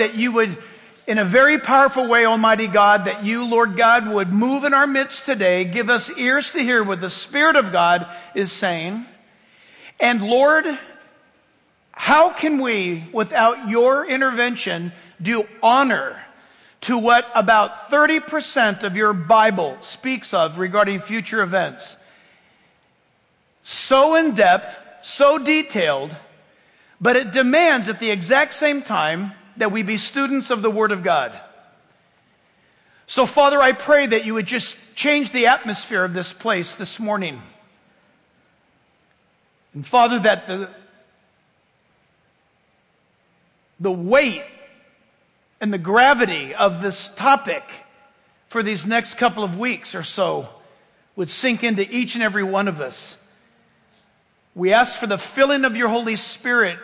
that you would, in a very powerful way, Almighty God, that you, Lord God, would move in our midst today, give us ears to hear what the Spirit of God is saying. And Lord, how can we, without your intervention, do honor to what about 30% of your Bible speaks of regarding future events? So in depth, so detailed, but it demands at the exact same time that we be students of the Word of God. So, Father, I pray that you would just change the atmosphere of this place this morning. And, Father, that the, the weight and the gravity of this topic for these next couple of weeks or so would sink into each and every one of us. We ask for the filling of your Holy Spirit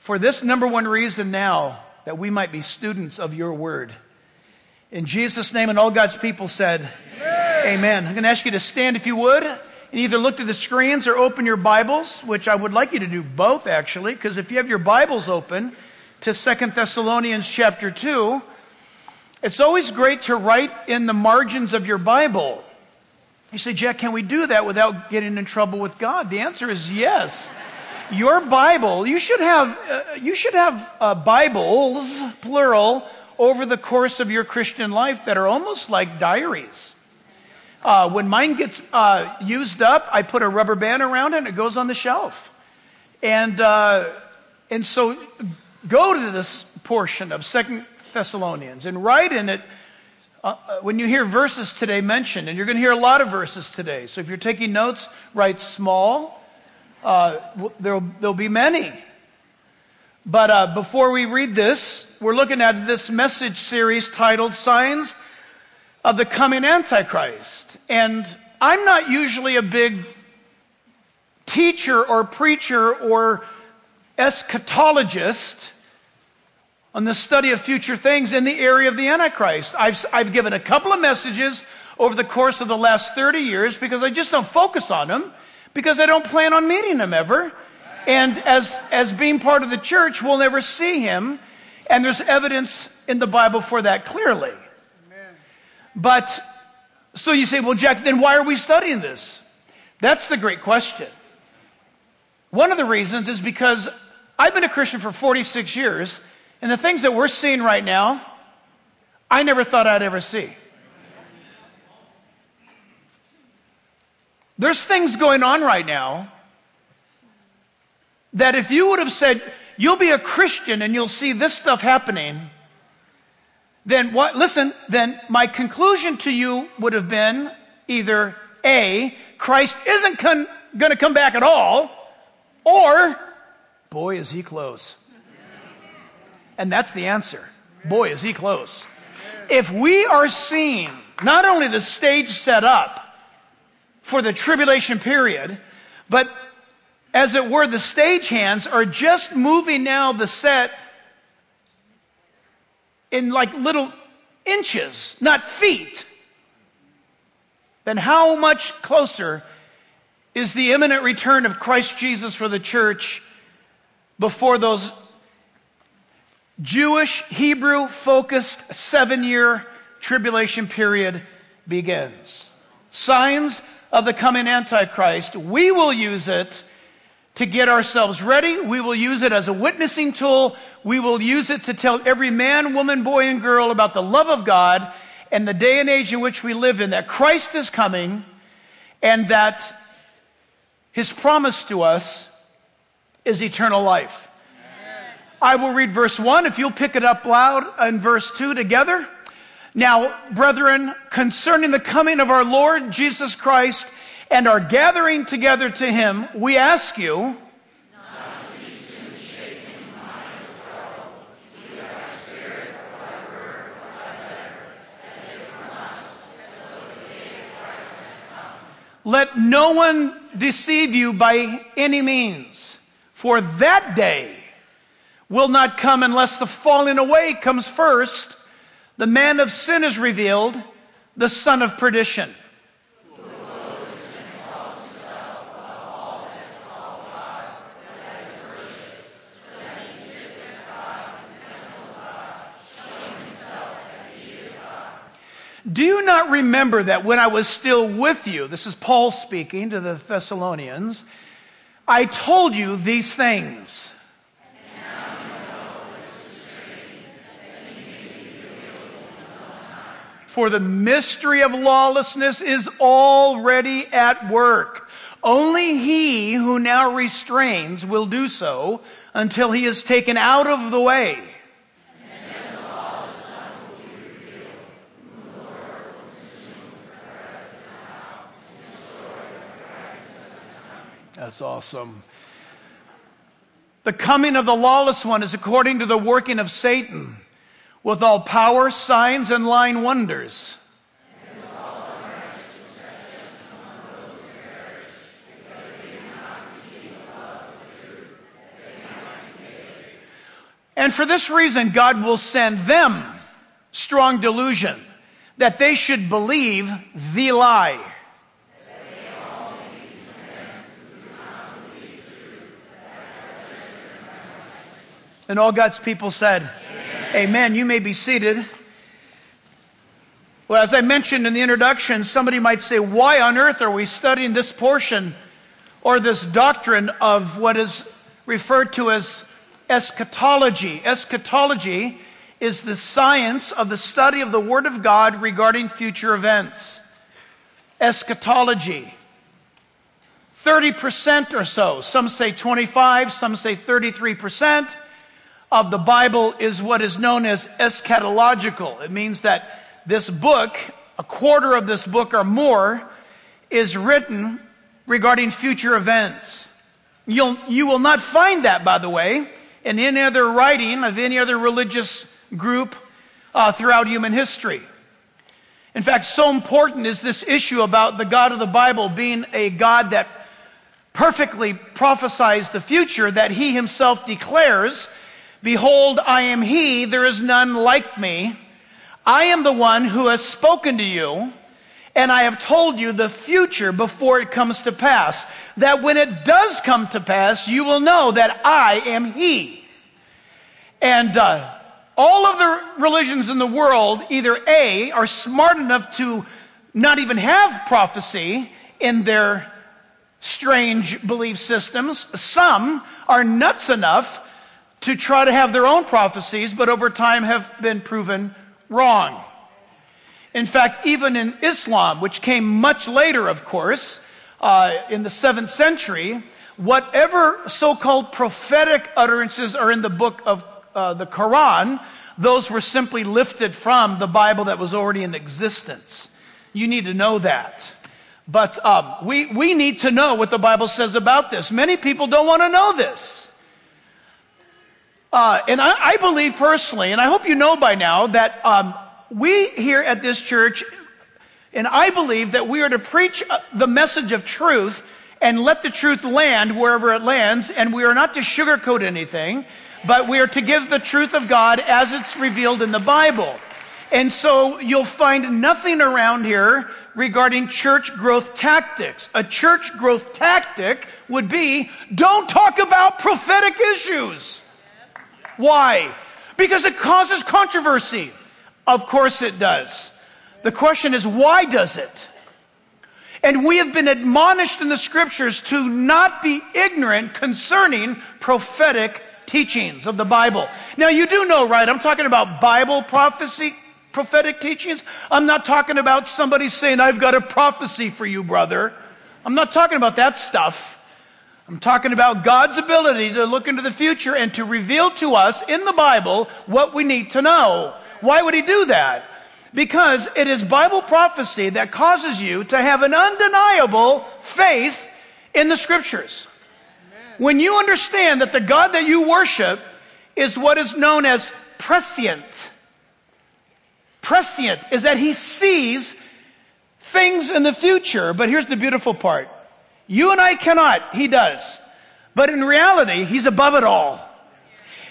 for this number one reason now that we might be students of your word. In Jesus' name, and all God's people said, Amen. Amen. I'm going to ask you to stand if you would and either look to the screens or open your Bibles, which I would like you to do both actually, because if you have your Bibles open, to Second Thessalonians chapter 2, it's always great to write in the margins of your Bible. You say, Jack, can we do that without getting in trouble with God? The answer is yes. Your Bible, you should have, uh, you should have uh, Bibles, plural, over the course of your Christian life that are almost like diaries. Uh, when mine gets uh, used up, I put a rubber band around it and it goes on the shelf. And, uh, and so go to this portion of Second Thessalonians and write in it uh, uh, when you hear verses today mentioned, and you're going to hear a lot of verses today. So if you're taking notes, write small. Uh, there'll, there'll be many. But uh, before we read this, we're looking at this message series titled Signs of the Coming Antichrist. And I'm not usually a big teacher or preacher or eschatologist on the study of future things in the area of the Antichrist. I've, I've given a couple of messages over the course of the last 30 years because I just don't focus on them because I don't plan on meeting him ever. And as, as being part of the church, we'll never see him. And there's evidence in the Bible for that clearly. But, so you say, well, Jack, then why are we studying this? That's the great question. One of the reasons is because I've been a Christian for 46 years, and the things that we're seeing right now, I never thought I'd ever see. There's things going on right now that if you would have said, you'll be a Christian and you'll see this stuff happening, then what, listen, then my conclusion to you would have been either A, Christ isn't con- going to come back at all, or, boy, is he close. And that's the answer. Boy, is he close. If we are seeing not only the stage set up for the tribulation period, but as it were, the stagehands are just moving now the set in like little inches, not feet, then how much closer is the imminent return of Christ Jesus for the church before those Jewish, Hebrew focused seven year tribulation period begins? Signs of the coming Antichrist. We will use it to get ourselves ready. We will use it as a witnessing tool. We will use it to tell every man, woman, boy, and girl about the love of God and the day and age in which we live in, that Christ is coming and that his promise to us is eternal life. I will read verse 1 if you'll pick it up loud and verse 2 together. Now, brethren, concerning the coming of our Lord Jesus Christ and our gathering together to him, we ask you, Let no one deceive you by any means, for that day will not come unless the falling away comes first the man of sin is revealed, the son of perdition. Do you not remember that when I was still with you, this is Paul speaking to the Thessalonians, I told you these things? For the mystery of lawlessness is already at work. Only he who now restrains will do so until he is taken out of the way. That's awesome. The coming of the lawless one is according to the working of Satan with all power, signs, and lying wonders. And for this reason, God will send them strong delusion that they should believe the lie. And all God's people said, Amen. You may be seated. Well, as I mentioned in the introduction, somebody might say, Why on earth are we studying this portion or this doctrine of what is referred to as eschatology? Eschatology is the science of the study of the Word of God regarding future events. Eschatology. 30% or so, some say 25, some say 33% of the Bible is what is known as eschatological. It means that this book, a quarter of this book or more, is written regarding future events. You'll, you will not find that, by the way, in any other writing of any other religious group uh, throughout human history. In fact, so important is this issue about the God of the Bible being a God that perfectly prophesies the future that he himself declares Behold, I am he, there is none like me. I am the one who has spoken to you, and I have told you the future before it comes to pass. That when it does come to pass, you will know that I am he. And uh, all of the religions in the world, either A, are smart enough to not even have prophecy in their strange belief systems. Some are nuts enough to try to have their own prophecies, but over time have been proven wrong. In fact, even in Islam, which came much later, of course, uh, in the seventh century, whatever so called prophetic utterances are in the book of uh, the Quran, those were simply lifted from the Bible that was already in existence. You need to know that. But um, we, we need to know what the Bible says about this. Many people don't want to know this. Uh, and I, I, believe personally, and I hope you know by now, that um, we here at this church, and I believe that we are to preach uh, the message of truth and let the truth land wherever it lands, and we are not to sugarcoat anything, but we are to give the truth of God as it's revealed in the Bible. And so you'll find nothing around here regarding church growth tactics. A church growth tactic would be don't talk about prophetic issues. Why? Because it causes controversy. Of course it does. The question is, why does it? And we have been admonished in the scriptures to not be ignorant concerning prophetic teachings of the Bible. Now, you do know, right? I'm talking about Bible prophecy, prophetic teachings. I'm not talking about somebody saying, I've got a prophecy for you, brother. I'm not talking about that stuff. I'm talking about God's ability to look into the future and to reveal to us in the Bible what we need to know. Why would He do that? Because it is Bible prophecy that causes you to have an undeniable faith in the Scriptures. When you understand that the God that you worship is what is known as prescient, prescient is that He sees things in the future. But here's the beautiful part you and I cannot. He does. But in reality, he's above it all.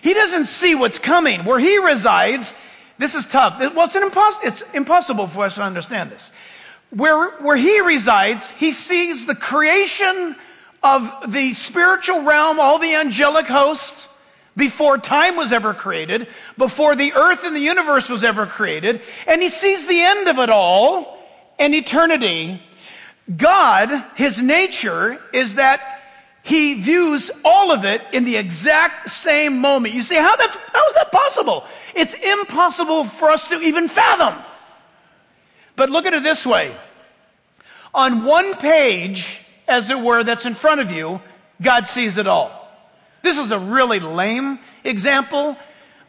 He doesn't see what's coming. Where he resides, this is tough. Well, it's, it's impossible for us to understand this. Where, where he resides, he sees the creation of the spiritual realm, all the angelic hosts, before time was ever created, before the earth and the universe was ever created, and he sees the end of it all and eternity. God, his nature is that he views all of it in the exact same moment. You say, how that's, how is that possible? It's impossible for us to even fathom. But look at it this way. On one page, as it were, that's in front of you, God sees it all. This is a really lame example,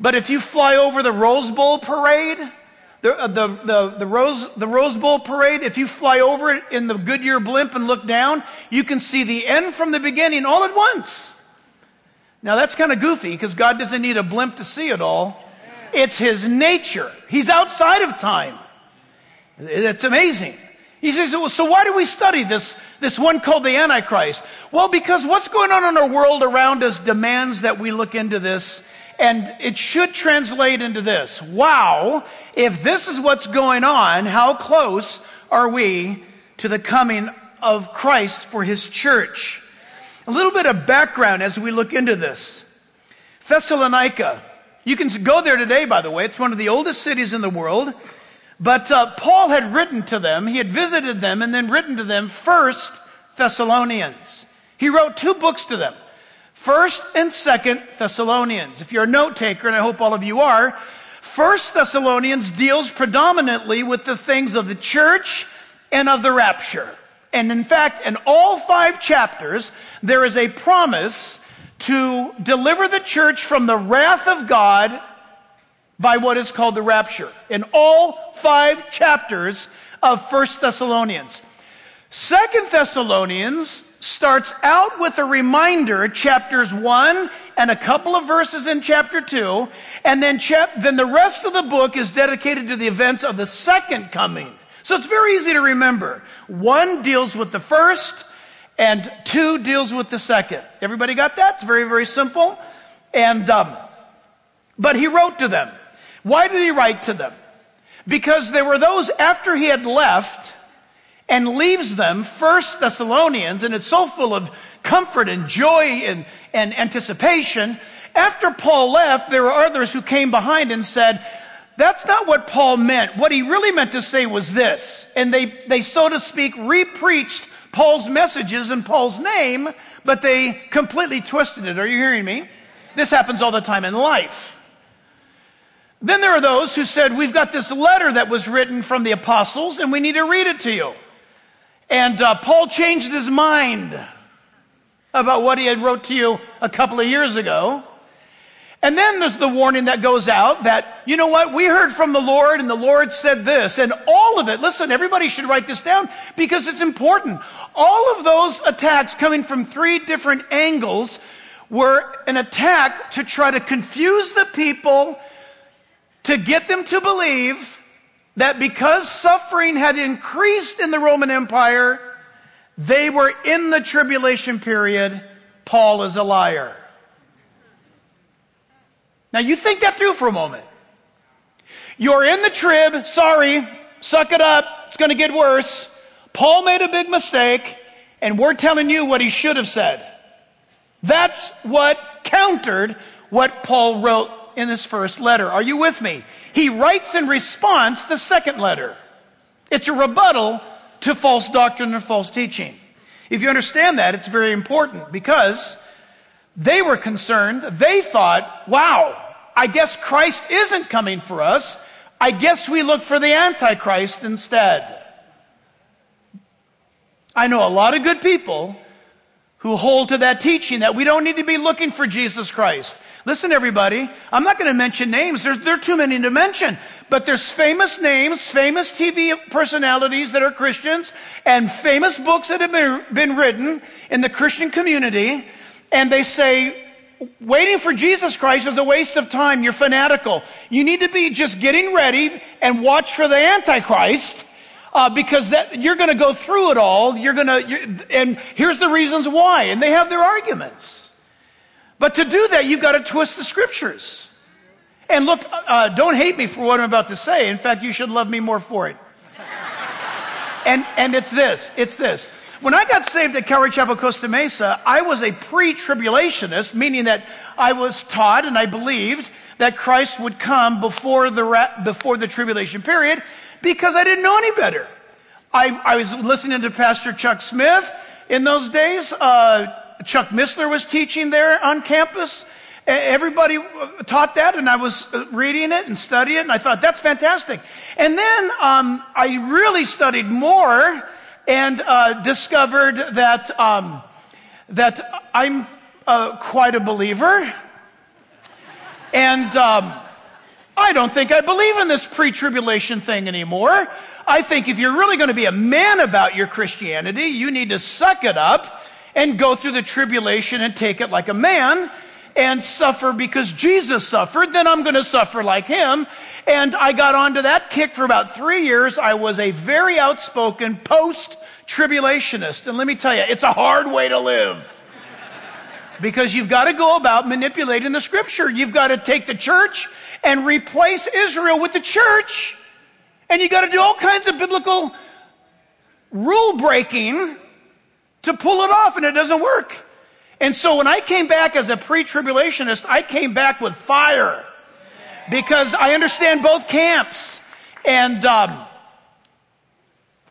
but if you fly over the Rose Bowl parade, the, uh, the, the, the, Rose, the Rose Bowl parade, if you fly over it in the Goodyear blimp and look down, you can see the end from the beginning all at once. Now that's kind of goofy because God doesn't need a blimp to see it all. It's His nature. He's outside of time. It's amazing. He says, well, so why do we study this, this one called the Antichrist? Well, because what's going on in our world around us demands that we look into this and it should translate into this. Wow, if this is what's going on, how close are we to the coming of Christ for his church? A little bit of background as we look into this. Thessalonica. You can go there today, by the way. It's one of the oldest cities in the world. But uh, Paul had written to them, he had visited them, and then written to them First Thessalonians. He wrote two books to them First and Second Thessalonians. If you're a note taker, and I hope all of you are, First Thessalonians deals predominantly with the things of the church and of the rapture. And in fact, in all five chapters, there is a promise to deliver the church from the wrath of God by what is called the rapture in all five chapters of First Thessalonians. Second Thessalonians starts out with a reminder, chapters one and a couple of verses in chapter two, and then, chap- then the rest of the book is dedicated to the events of the second coming. So it's very easy to remember. One deals with the first, and two deals with the second. Everybody got that? It's very, very simple. And, um, but he wrote to them. Why did he write to them? Because there were those after he had left and leaves them, First Thessalonians, and it's so full of comfort and joy and, and anticipation. After Paul left, there were others who came behind and said, that's not what Paul meant. What he really meant to say was this. And they, they so to speak, repreached Paul's messages in Paul's name, but they completely twisted it. Are you hearing me? This happens all the time in life. Then there are those who said, We've got this letter that was written from the apostles, and we need to read it to you. And uh, Paul changed his mind about what he had wrote to you a couple of years ago. And then there's the warning that goes out that, you know what, we heard from the Lord and the Lord said this. And all of it, listen, everybody should write this down because it's important. All of those attacks coming from three different angles were an attack to try to confuse the people to get them to believe that because suffering had increased in the Roman Empire, they were in the tribulation period. Paul is a liar. Now you think that through for a moment. You're in the trib, sorry, suck it up, it's going to get worse. Paul made a big mistake, and we're telling you what he should have said. That's what countered what Paul wrote in this first letter. Are you with me? He writes in response the second letter. It's a rebuttal to false doctrine and false teaching. If you understand that, it's very important because they were concerned. They thought, wow, I guess Christ isn't coming for us. I guess we look for the Antichrist instead. I know a lot of good people who hold to that teaching that we don't need to be looking for Jesus Christ. Listen, everybody, I'm not going to mention names. There's, there are too many to mention. But there's famous names, famous TV personalities that are Christians, and famous books that have been, been written in the Christian community. And they say, waiting for Jesus Christ is a waste of time. You're fanatical. You need to be just getting ready and watch for the Antichrist. Uh, because that, you're going to go through it all. You're going to, and here's the reasons why. And they have their arguments. But to do that, you've got to twist the scriptures. And look, uh, don't hate me for what I'm about to say. In fact, you should love me more for it. and, and it's this, it's this. When I got saved at Calvary Chapel Costa Mesa, I was a pre tribulationist, meaning that I was taught and I believed that Christ would come before the, before the tribulation period because I didn't know any better. I, I was listening to Pastor Chuck Smith in those days. Uh, Chuck Missler was teaching there on campus. Everybody uh, taught that, and I was uh, reading it and studying it, and I thought, that's fantastic. And then um, I really studied more and uh, discovered that, um, that I'm uh, quite a believer. And um, I don't think I believe in this pre tribulation thing anymore. I think if you're really going to be a man about your Christianity, you need to suck it up and go through the tribulation and take it like a man and suffer because Jesus suffered, then I'm going to suffer like him. And I got onto that kick for about three years. I was a very outspoken post tribulationist. And let me tell you, it's a hard way to live. Because you've got to go about manipulating the scripture. You've got to take the church and replace Israel with the church. And you've got to do all kinds of biblical rule breaking to pull it off, and it doesn't work. And so when I came back as a pre tribulationist, I came back with fire because I understand both camps. And um,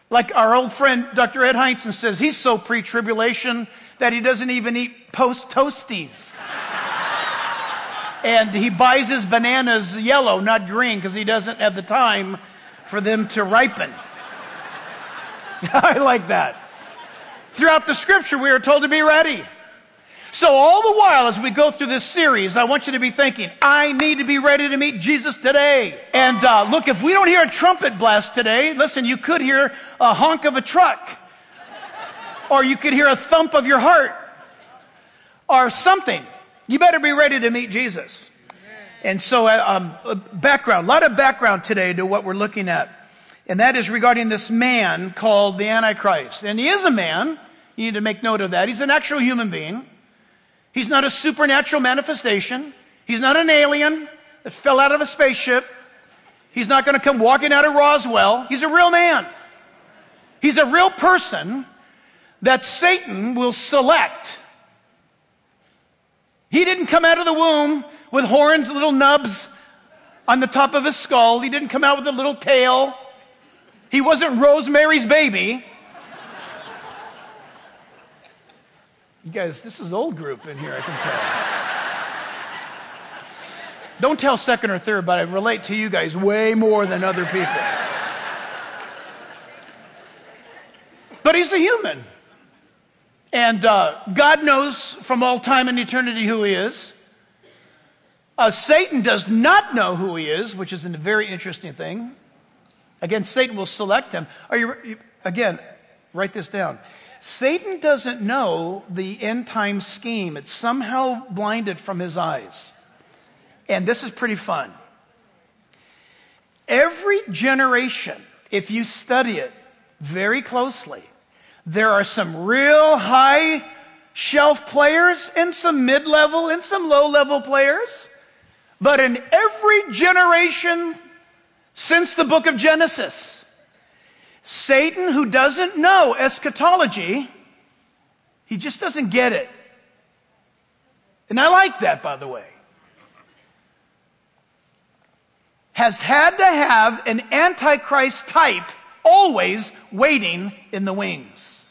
like our old friend Dr. Ed Hindson says, he's so pre tribulation that he doesn't even eat post toasties. and he buys his bananas yellow, not green, because he doesn't have the time for them to ripen. I like that. Throughout the scripture, we are told to be ready. So, all the while, as we go through this series, I want you to be thinking, I need to be ready to meet Jesus today. And uh, look, if we don't hear a trumpet blast today, listen, you could hear a honk of a truck, or you could hear a thump of your heart, or something. You better be ready to meet Jesus. And so, uh, um, background, a lot of background today to what we're looking at. And that is regarding this man called the Antichrist. And he is a man. You need to make note of that. He's an actual human being. He's not a supernatural manifestation. He's not an alien that fell out of a spaceship. He's not going to come walking out of Roswell. He's a real man. He's a real person that Satan will select. He didn't come out of the womb with horns, little nubs on the top of his skull. He didn't come out with a little tail. He wasn't Rosemary's baby. You guys, this is old group in here, I can tell. Don't tell second or third, but I relate to you guys way more than other people. But he's a human. And uh, God knows from all time and eternity who he is. Uh, Satan does not know who he is, which is a very interesting thing. Again, Satan will select him. Are you, again, write this down. Satan doesn't know the end time scheme. It's somehow blinded from his eyes. And this is pretty fun. Every generation, if you study it very closely, there are some real high shelf players and some mid level and some low level players. But in every generation since the book of Genesis, Satan, who doesn't know eschatology, he just doesn't get it. And I like that, by the way. Has had to have an Antichrist type always waiting in the wings.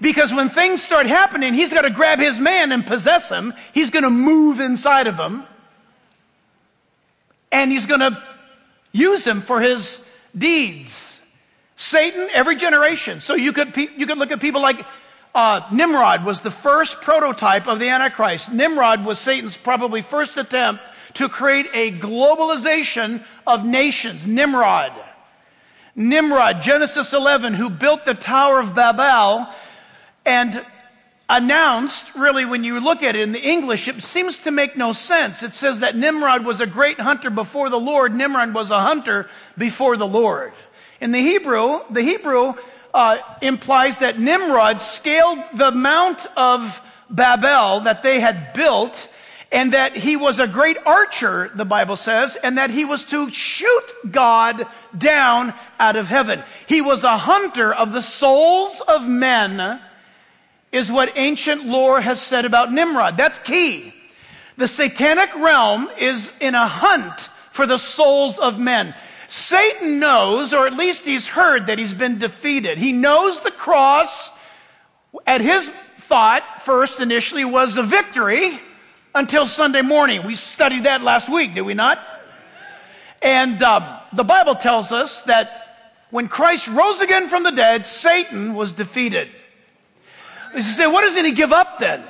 Because when things start happening, he's got to grab his man and possess him. He's going to move inside of him. And he's going to use him for his deeds. Satan, every generation. So you could, you could look at people like uh, Nimrod was the first prototype of the Antichrist. Nimrod was Satan's probably first attempt to create a globalization of nations. Nimrod. Nimrod, Genesis 11, who built the Tower of Babel and announced, really, when you look at it in the English, it seems to make no sense. It says that Nimrod was a great hunter before the Lord. Nimrod was a hunter before the Lord. In the Hebrew, the Hebrew uh, implies that Nimrod scaled the Mount of Babel that they had built, and that he was a great archer, the Bible says, and that he was to shoot God down out of heaven. He was a hunter of the souls of men, is what ancient lore has said about Nimrod. That's key. The satanic realm is in a hunt for the souls of men. Satan knows, or at least he's heard, that he's been defeated. He knows the cross, at his thought, first initially, was a victory until Sunday morning. We studied that last week, did we not? And um, the Bible tells us that when Christ rose again from the dead, Satan was defeated. You say, what doesn't he give up then?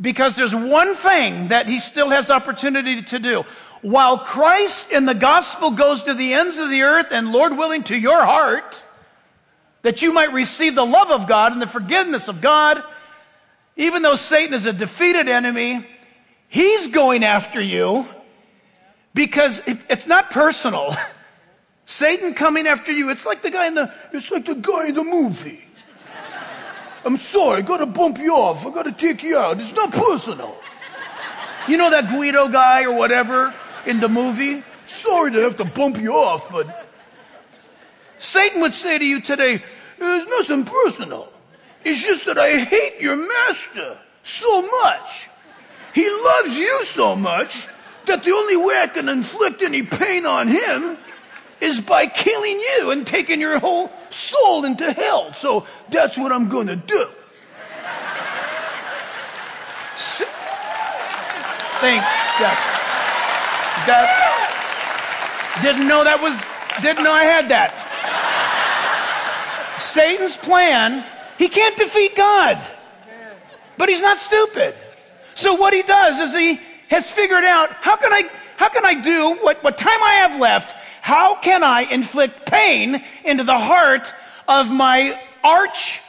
Because there's one thing that he still has opportunity to do. While Christ in the gospel goes to the ends of the earth and Lord willing to your heart, that you might receive the love of God and the forgiveness of God, even though Satan is a defeated enemy, He's going after you because it's not personal. Satan coming after you, it's like the guy in the, it's like the guy in the movie. I'm sorry, I gotta bump you off. I gotta take you out. It's not personal. You know that Guido guy or whatever in the movie? Sorry to have to bump you off, but Satan would say to you today, there's nothing personal. It's just that I hate your master so much. He loves you so much that the only way I can inflict any pain on him is by killing you and taking your whole soul into hell. So that's what I'm going to do. Think that. That. Didn't know that was. Didn't know I had that. Satan's plan, he can't defeat God. But he's not stupid. So what he does is he has figured out how can I, how can I do what, what time I have left? How can I inflict pain into the heart of my arch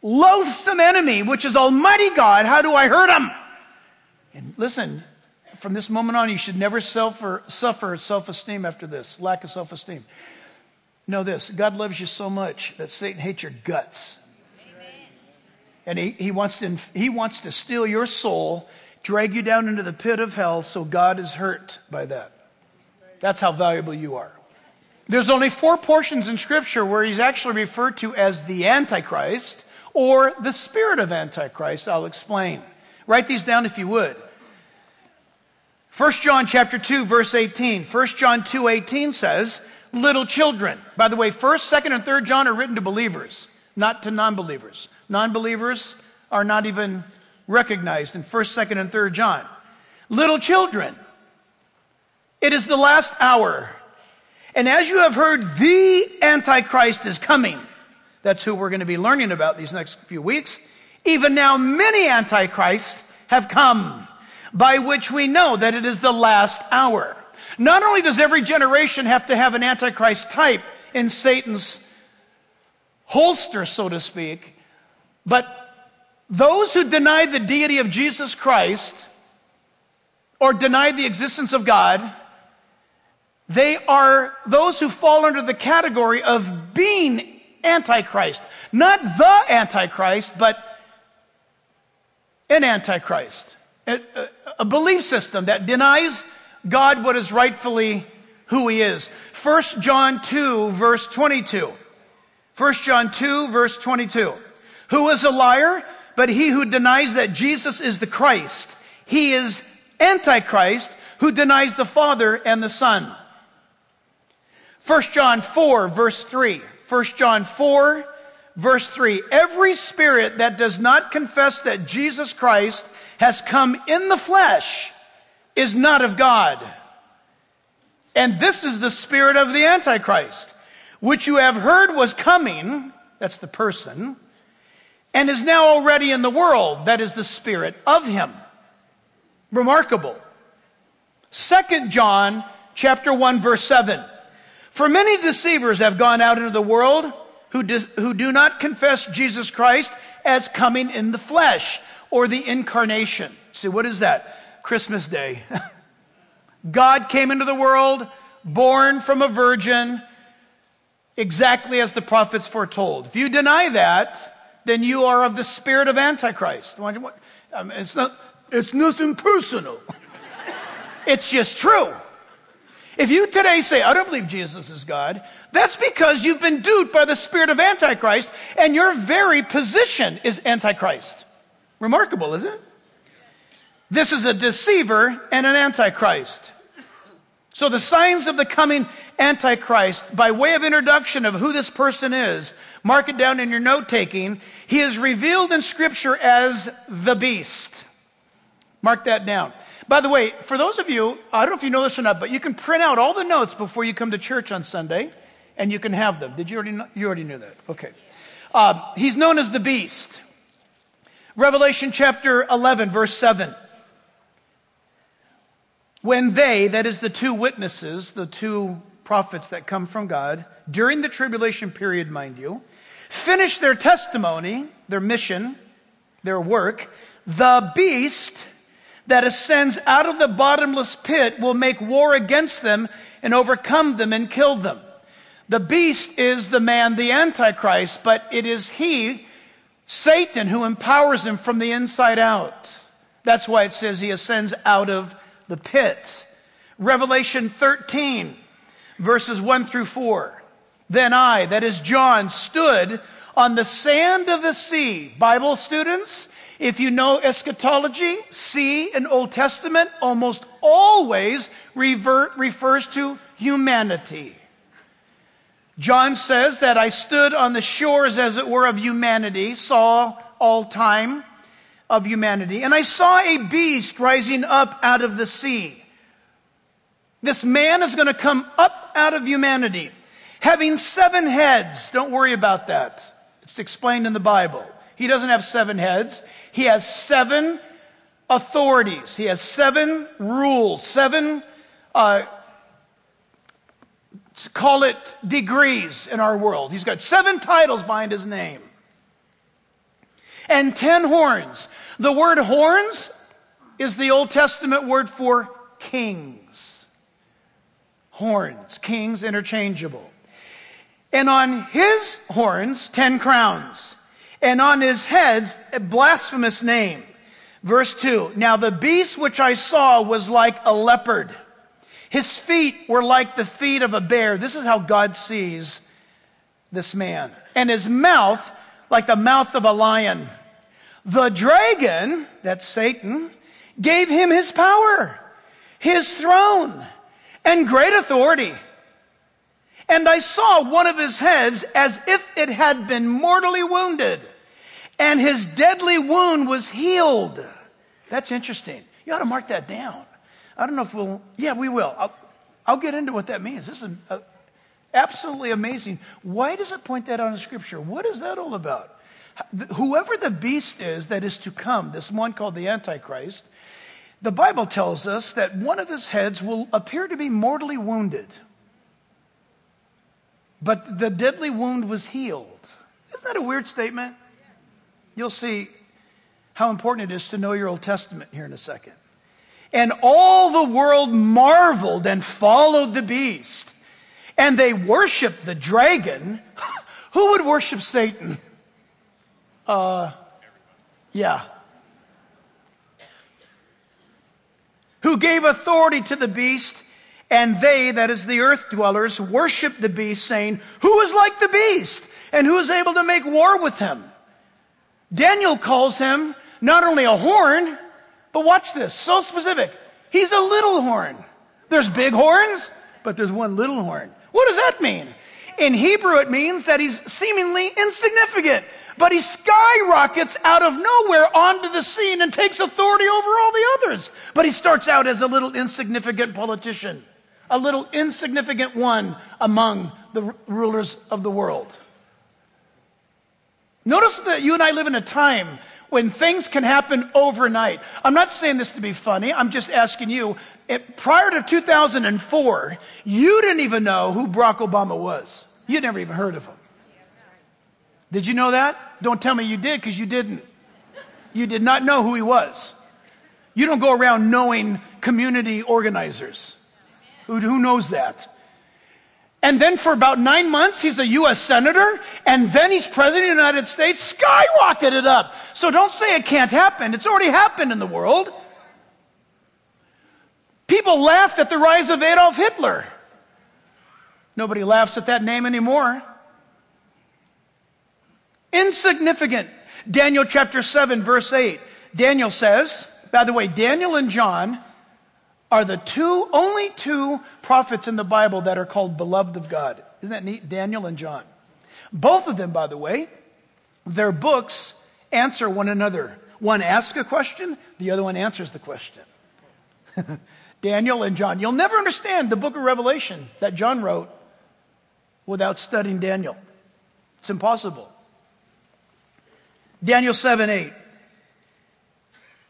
loathsome enemy, which is Almighty God? How do I hurt him? And listen, from this moment on, you should never suffer, suffer self esteem after this, lack of self esteem. Know this God loves you so much that Satan hates your guts. And he, he, wants to, he wants to steal your soul, drag you down into the pit of hell, so God is hurt by that. That's how valuable you are. There's only four portions in Scripture where he's actually referred to as the Antichrist or the spirit of Antichrist. I'll explain. Write these down if you would. 1 John chapter 2 verse 18. 1 John 2 18 says, little children. By the way, 1st, 2nd, and 3rd John are written to believers, not to non-believers. Non believers are not even recognized in 1st, 2nd, and 3rd John. Little children, it is the last hour. And as you have heard, the Antichrist is coming. That's who we're going to be learning about these next few weeks. Even now, many Antichrists have come, by which we know that it is the last hour. Not only does every generation have to have an Antichrist type in Satan's holster, so to speak, but those who deny the deity of Jesus Christ or deny the existence of God, they are those who fall under the category of being Antichrist. Not the Antichrist, but an Antichrist. A, a, belief system that denies God what is rightfully who he is. 1 John 2, verse 22. 1 John 2, verse 22. Who is a liar? But he who denies that Jesus is the Christ. He is Antichrist who denies the Father and the Son. 1 John 4, verse 3. 1 John 4, verse 3. Every spirit that does not confess that Jesus Christ has come in the flesh is not of God. And this is the spirit of the Antichrist, which you have heard was coming. That's the person and is now already in the world. That is the spirit of him. Remarkable. Second John chapter 1 verse 7. For many deceivers have gone out into the world who do, who do not confess Jesus Christ as coming in the flesh or the incarnation. See, what is that? Christmas Day. God came into the world, born from a virgin, exactly as the prophets foretold. If you deny that, then you are of the spirit of Antichrist. It's not, it's nothing personal. it's just true. If you today say, I don't believe Jesus is God, that's because you've been duped by the spirit of Antichrist and your very position is Antichrist. Remarkable, isn't it? This is a deceiver and an Antichrist. So the signs of the coming Antichrist, by way of introduction of who this person is, mark it down in your note taking. He is revealed in scripture as the beast. Mark that down. By the way, for those of you, I don't know if you know this or not, but you can print out all the notes before you come to church on Sunday, and you can have them. Did you already know? You already knew that. Okay. Uh, he's known as the beast. Revelation chapter 11, verse 7. When they, that is the two witnesses, the two prophets that come from God, during the tribulation period, mind you, finish their testimony, their mission, their work, the beast that ascends out of the bottomless pit will make war against them and overcome them and kill them. The beast is the man, the Antichrist, but it is he, Satan, who empowers him from the inside out. That's why it says he ascends out of the pit. Revelation 13, verses 1 through 4. Then I, that is John, stood on the sand of the sea. Bible students, if you know eschatology, sea in Old Testament almost always revert, refers to humanity. John says that I stood on the shores, as it were, of humanity, saw all time of humanity, and I saw a beast rising up out of the sea. This man is going to come up out of humanity, having seven heads. Don't worry about that. It's explained in the Bible. He doesn't have seven heads. He has seven authorities. He has seven rules, seven, uh, call it degrees in our world. He's got seven titles behind his name. And ten horns. The word horns is the Old Testament word for kings. Horns, kings interchangeable. And on his horns, ten crowns and on his heads a blasphemous name. Verse 2 Now the beast which I saw was like a leopard. His feet were like the feet of a bear. This is how God sees this man. And his mouth like the mouth of a lion. The dragon, that's Satan, gave him his power, his throne, and great authority. And I saw one of his heads as if it had been mortally wounded and his deadly wound was healed. That's interesting. You ought to mark that down. I don't know if we'll, yeah, we will. I'll, I'll get into what that means. This is uh, absolutely amazing. Why does it point that out in Scripture? What is that all about? Whoever the beast is that is to come, this one called the Antichrist, the Bible tells us that one of his heads will appear to be mortally wounded. But the deadly wound was healed. Isn't that a weird statement? You'll see how important it is to know your Old Testament here in a second. And all the world marveled and followed the beast. And they worshiped the dragon. Who would worship Satan? Uh, yeah. Who gave authority to the beast, and they, that is the earth dwellers, worshiped the beast, saying, Who is like the beast? And who is able to make war with him? Daniel calls him not only a horn, but watch this, so specific. He's a little horn. There's big horns, but there's one little horn. What does that mean? In Hebrew, it means that he's seemingly insignificant, but he skyrockets out of nowhere onto the scene and takes authority over all the others. But he starts out as a little insignificant politician, a little insignificant one among the rulers of the world. Notice that you and I live in a time when things can happen overnight. I'm not saying this to be funny. I'm just asking you. It, prior to 2004, you didn't even know who Barack Obama was. You'd never even heard of him. Did you know that? Don't tell me you did because you didn't. You did not know who he was. You don't go around knowing community organizers. Who, who knows that? And then for about nine months, he's a U.S. Senator. And then he's President of the United States, skyrocketed up. So don't say it can't happen. It's already happened in the world. People laughed at the rise of Adolf Hitler. Nobody laughs at that name anymore. Insignificant. Daniel chapter 7, verse 8. Daniel says, by the way, Daniel and John are the two, only two prophets in the Bible that are called beloved of God. Isn't that neat? Daniel and John. Both of them, by the way, their books answer one another. One asks a question, the other one answers the question. Daniel and John. You'll never understand the book of Revelation that John wrote without studying Daniel. It's impossible. Daniel 7 8.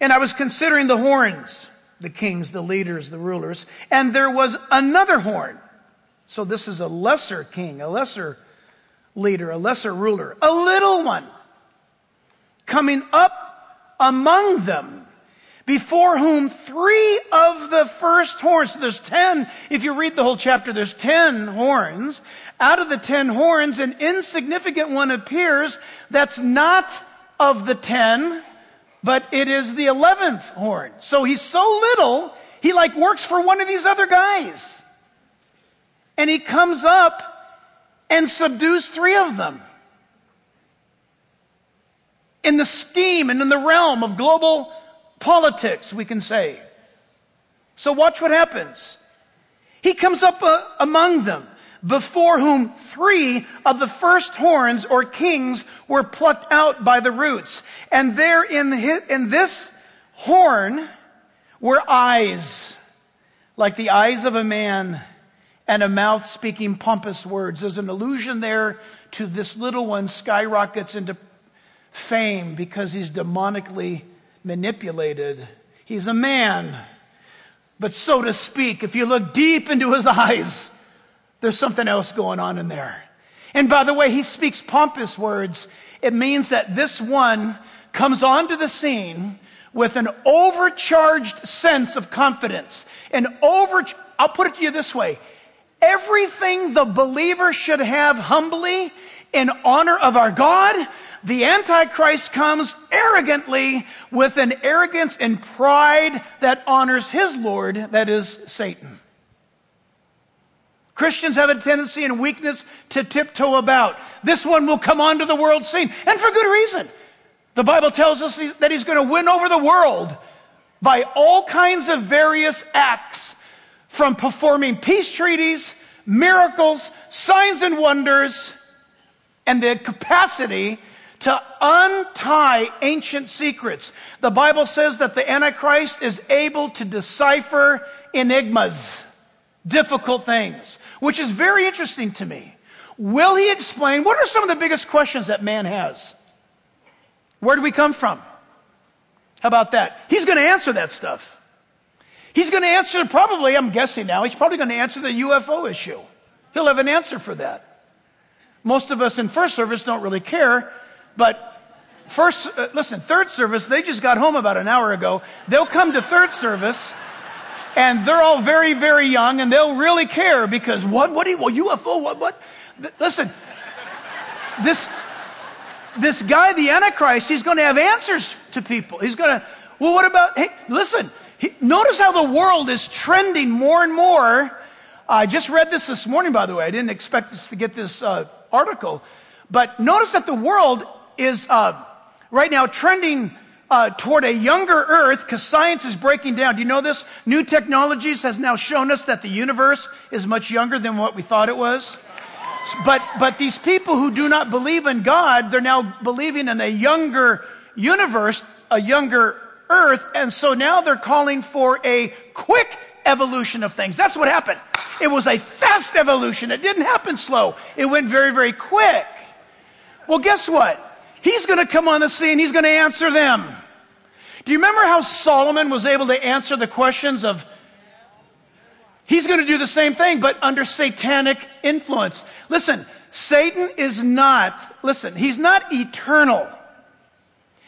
And I was considering the horns, the kings, the leaders, the rulers, and there was another horn. So this is a lesser king, a lesser leader, a lesser ruler, a little one coming up among them before whom three of the first horns, there's ten, if you read the whole chapter, there's ten horns. Out of the ten horns, an insignificant one appears that's not of the ten, but it is the eleventh horn. So he's so little, he like works for one of these other guys. And he comes up and subdues three of them. In the scheme and in the realm of global politics, we can say. So watch what happens. He comes up uh, among them, before whom three of the first horns or kings were plucked out by the roots. And there in, his, in this horn were eyes, like the eyes of a man, and a mouth speaking pompous words. There's an allusion there to this little one skyrockets into fame because he's demonically manipulated. He's a man. But so to speak, if you look deep into his eyes, there's something else going on in there. And by the way, he speaks pompous words. It means that this one comes onto the scene with an overcharged sense of confidence. An over, I'll put it to you this way. Everything the believer should have humbly in honor of our God, the Antichrist comes arrogantly with an arrogance and pride that honors his Lord, that is Satan. Christians have a tendency and weakness to tiptoe about. This one will come onto the world scene, and for good reason. The Bible tells us that he's going to win over the world by all kinds of various acts, from performing peace treaties, miracles, signs and wonders, and the capacity to untie ancient secrets. The Bible says that the Antichrist is able to decipher enigmas, difficult things, which is very interesting to me. Will he explain what are some of the biggest questions that man has? Where do we come from? How about that? He's going to answer that stuff. He's going to answer, probably, I'm guessing now, he's probably going to answer the UFO issue. He'll have an answer for that. Most of us in first service don't really care, but first, uh, listen, third service, they just got home about an hour ago. They'll come to third service and they're all very, very young and they'll really care because what, what, do you, well, UFO, what, what? listen, this, this guy, the Antichrist, he's going to have answers to people. He's going to, well, what about, hey, listen, he, notice how the world is trending more and more. I just read this this morning, by the way. I didn't expect us to get this uh, article. But notice that the world is uh, right now trending uh, toward a younger Earth because science is breaking down. Do you know this? New technologies has now shown us that the universe is much younger than what we thought it was. But, but these people who do not believe in God, they're now believing in a younger universe, a younger Earth, and so now they're calling for a quick evolution of things. That's what happened. It was a fast evolution. It didn't happen slow. It went very, very quick. Well, guess what? He's going to come on the scene. He's going to answer them. Do you remember how Solomon was able to answer the questions of He's going to do the same thing, but under satanic influence. Listen, Satan is not, listen, he's not eternal.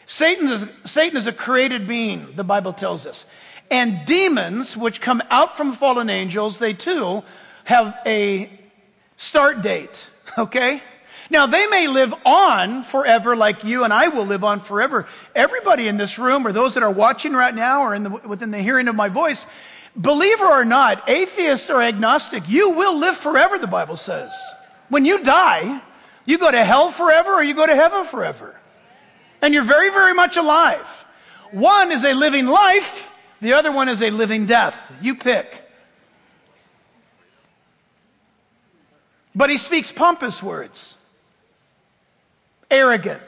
Satan is, Satan is a created being, the Bible tells us. And demons, which come out from fallen angels, they too have a start date, okay? Now, they may live on forever like you and I will live on forever. Everybody in this room, or those that are watching right now, or in the, within the hearing of my voice, believer or not, atheist or agnostic, you will live forever, the Bible says. When you die, you go to hell forever or you go to heaven forever. And you're very, very much alive. One is a living life, the other one is a living death. You pick. But he speaks pompous words, arrogant.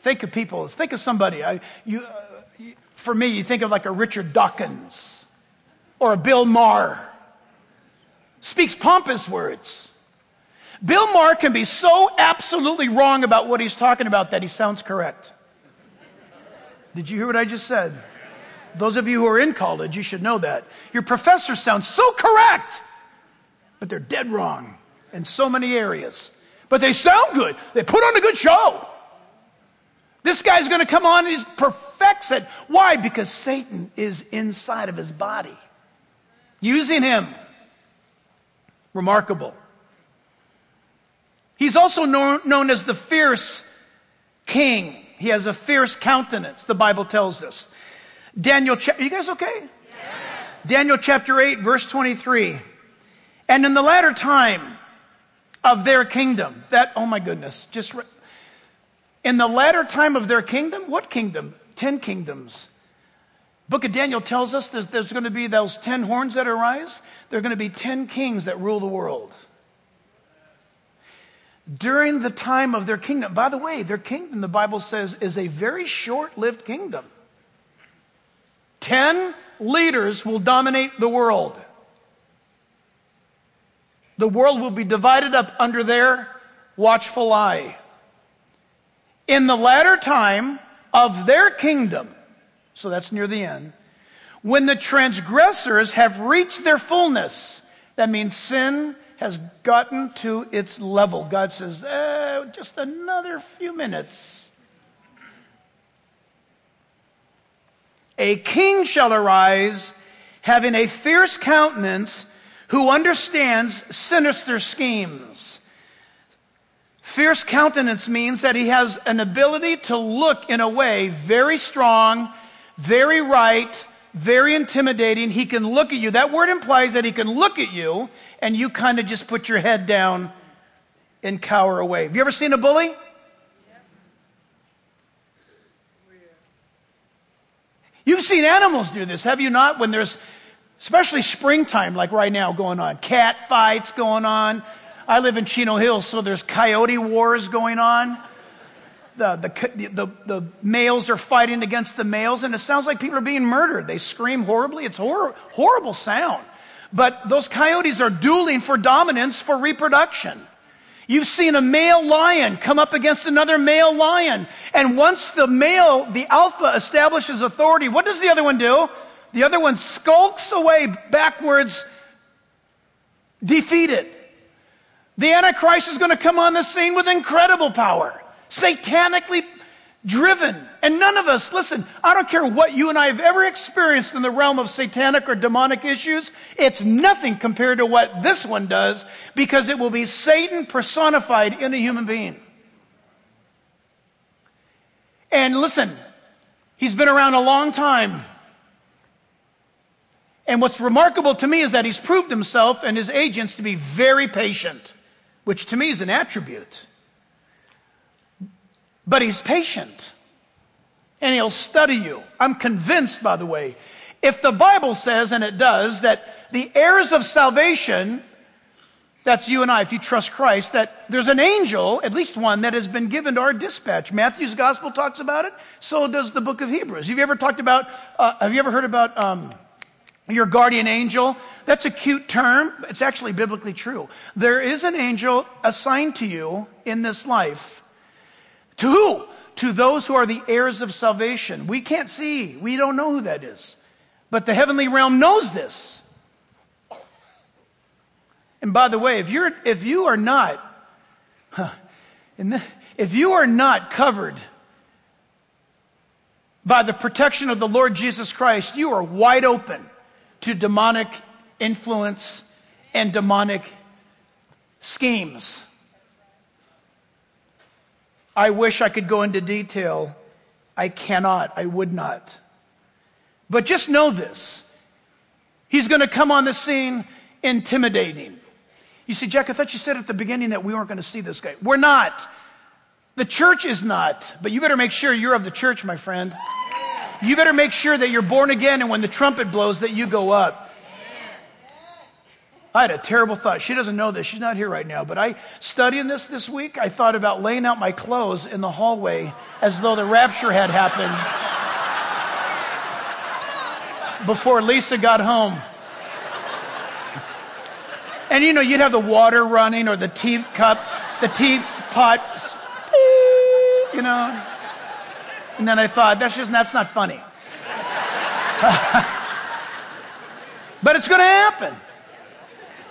Think of people, think of somebody. I, you, uh, for me, you think of like a Richard Dawkins or a Bill Maher. Speaks pompous words. Bill Maher can be so absolutely wrong about what he's talking about that he sounds correct. Did you hear what I just said? Those of you who are in college, you should know that. Your professor sounds so correct but they're dead wrong in so many areas. But they sound good. They put on a good show. This guy's going to come on and he perfects it. Why? Because Satan is inside of his body, using him. Remarkable. He's also known, known as the fierce king. He has a fierce countenance, the Bible tells us. Daniel, cha- you guys okay? Yes. Daniel chapter 8, verse 23. And in the latter time of their kingdom, that, oh my goodness, just re- in the latter time of their kingdom, what kingdom? Ten kingdoms. Book of Daniel tells us there's, there's going to be those ten horns that arise. There are going to be ten kings that rule the world. During the time of their kingdom, by the way, their kingdom, the Bible says, is a very short lived kingdom. Ten leaders will dominate the world. The world will be divided up under their watchful eye. In the latter time of their kingdom, so that's near the end, when the transgressors have reached their fullness, that means sin has gotten to its level. God says, eh, just another few minutes. A king shall arise, having a fierce countenance who understands sinister schemes. Fierce countenance means that he has an ability to look in a way very strong, very right, very intimidating. He can look at you. That word implies that he can look at you and you kind of just put your head down and cower away. Have you ever seen a bully? You've seen animals do this, have you not? When there's especially springtime, like right now, going on. Cat fights going on. I live in Chino Hills, so there's coyote wars going on. The, the, the, the, males are fighting against the males, and it sounds like people are being murdered. They scream horribly. It's hor- horrible sound. But those coyotes are dueling for dominance for reproduction. You've seen a male lion come up against another male lion. And once the male, the alpha, establishes authority, what does the other one do? The other one skulks away backwards, defeated. The Antichrist is going to come on the scene with incredible power, satanically driven. And none of us, listen, I don't care what you and I have ever experienced in the realm of satanic or demonic issues, it's nothing compared to what this one does because it will be Satan personified in a human being. And listen, he's been around a long time. And what's remarkable to me is that he's proved himself and his agents to be very patient, which to me is an attribute. But he's patient and he'll study you. I'm convinced, by the way, if the Bible says, and it does, that the heirs of salvation, that's you and I, if you trust Christ, that there's an angel, at least one, that has been given to our dispatch. Matthew's gospel talks about it, so does the book of Hebrews. Have you ever talked about, uh, have you ever heard about, um, your guardian angel. That's a cute term. It's actually biblically true. There is an angel assigned to you in this life. To who? To those who are the heirs of salvation. We can't see. We don't know who that is. But the heavenly realm knows this. And by the way, if you're, if you are not, huh, the, if you are not covered by the protection of the Lord Jesus Christ, you are wide open to demonic influence and demonic schemes. I wish I could go into detail. I cannot. I would not. But just know this. He's going to come on the scene intimidating. You see, Jack, I thought you said at the beginning that we weren't going to see this guy. We're not. The church is not. But you better make sure you're of the church, my friend. You better make sure that you're born again and when the trumpet blows that you go up. I had a terrible thought. She doesn't know this. She's not here right now. But I, studying this this week, I thought about laying out my clothes in the hallway as though the rapture had happened before Lisa got home. And you know, you'd have the water running or the teacup, the teapot, you know. And then I thought, that's just, that's not funny. but it's going to happen.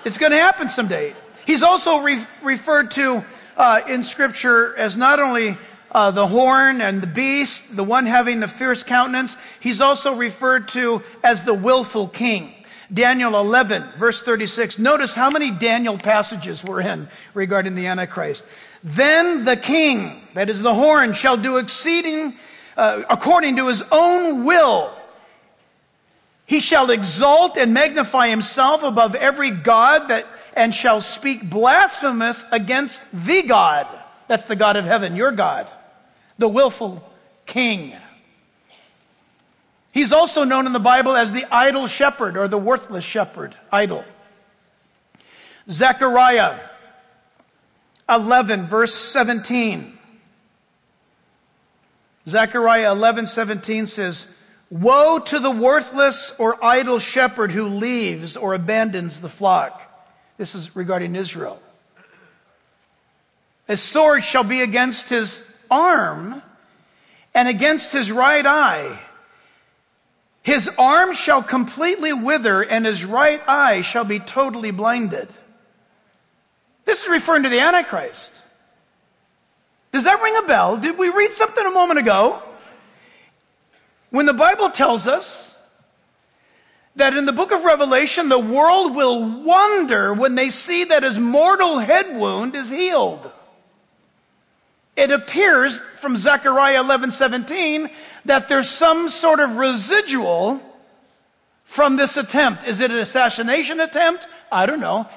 It's going to happen someday. He's also re- referred to uh, in Scripture as not only uh, the horn and the beast, the one having the fierce countenance, he's also referred to as the willful king. Daniel 11, verse 36. Notice how many Daniel passages we're in regarding the Antichrist. Then the king, that is the horn, shall do exceeding uh, according to his own will he shall exalt and magnify himself above every God that, and shall speak blasphemous against the God. That's the God of heaven, your God, the willful king. He's also known in the Bible as the idle shepherd or the worthless shepherd, idle. Zechariah 11, verse 17. Zechariah 11, 17 says, Woe to the worthless or idle shepherd who leaves or abandons the flock. This is regarding Israel. A sword shall be against his arm and against his right eye. His arm shall completely wither and his right eye shall be totally blinded. This is referring to the Antichrist. Does that ring a bell? Did we read something a moment ago? When the Bible tells us that in the book of Revelation, the world will wonder when they see that his mortal head wound is healed. It appears from Zechariah 11 17 that there's some sort of residual from this attempt. Is it an assassination attempt? I don't know.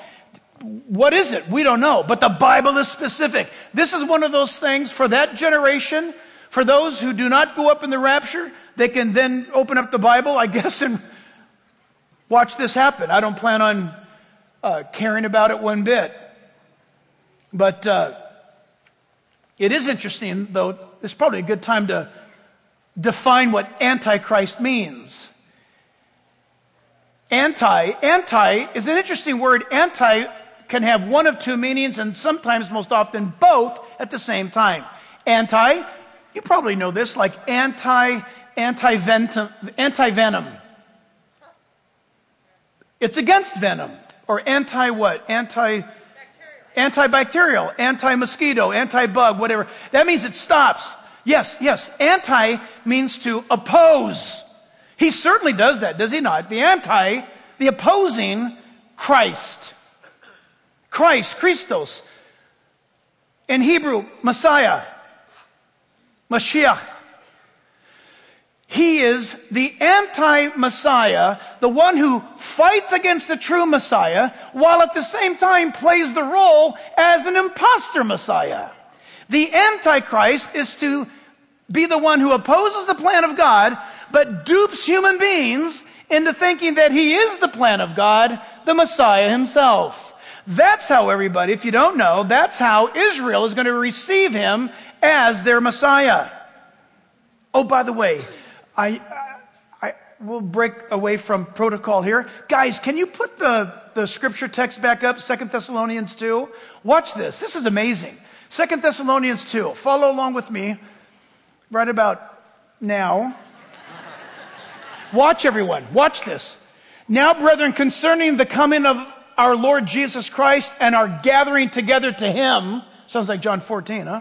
What is it? We don't know. But the Bible is specific. This is one of those things for that generation, for those who do not go up in the rapture, they can then open up the Bible, I guess, and watch this happen. I don't plan on uh, caring about it one bit. But uh, it is interesting, though, it's probably a good time to define what Antichrist means. Anti, anti is an interesting word. Anti can have one of two meanings and sometimes, most often, both at the same time. Anti, you probably know this, like anti anti-venom. It's against venom. Or anti what? Anti antibacterial, anti-mosquito, anti-bug, whatever. That means it stops. Yes, yes. Anti means to oppose. He certainly does that, does he not? The anti, the opposing Christ. Christ, Christos. In Hebrew, Messiah. Mashiach. He is the anti-Messiah, the one who fights against the true Messiah, while at the same time plays the role as an impostor Messiah. The Antichrist is to be the one who opposes the plan of God, but dupes human beings into thinking that he is the plan of God, the Messiah himself. That's how everybody, if you don't know, that's how Israel is going to receive him as their Messiah. Oh, by the way, I, I will break away from protocol here. Guys, can you put the, the scripture text back up, Second Thessalonians 2? Watch this. This is amazing. Second Thessalonians 2. Follow along with me right about now. Watch, everyone. Watch this. Now, brethren, concerning the coming of our Lord Jesus Christ and our gathering together to him, sounds like John 14, huh?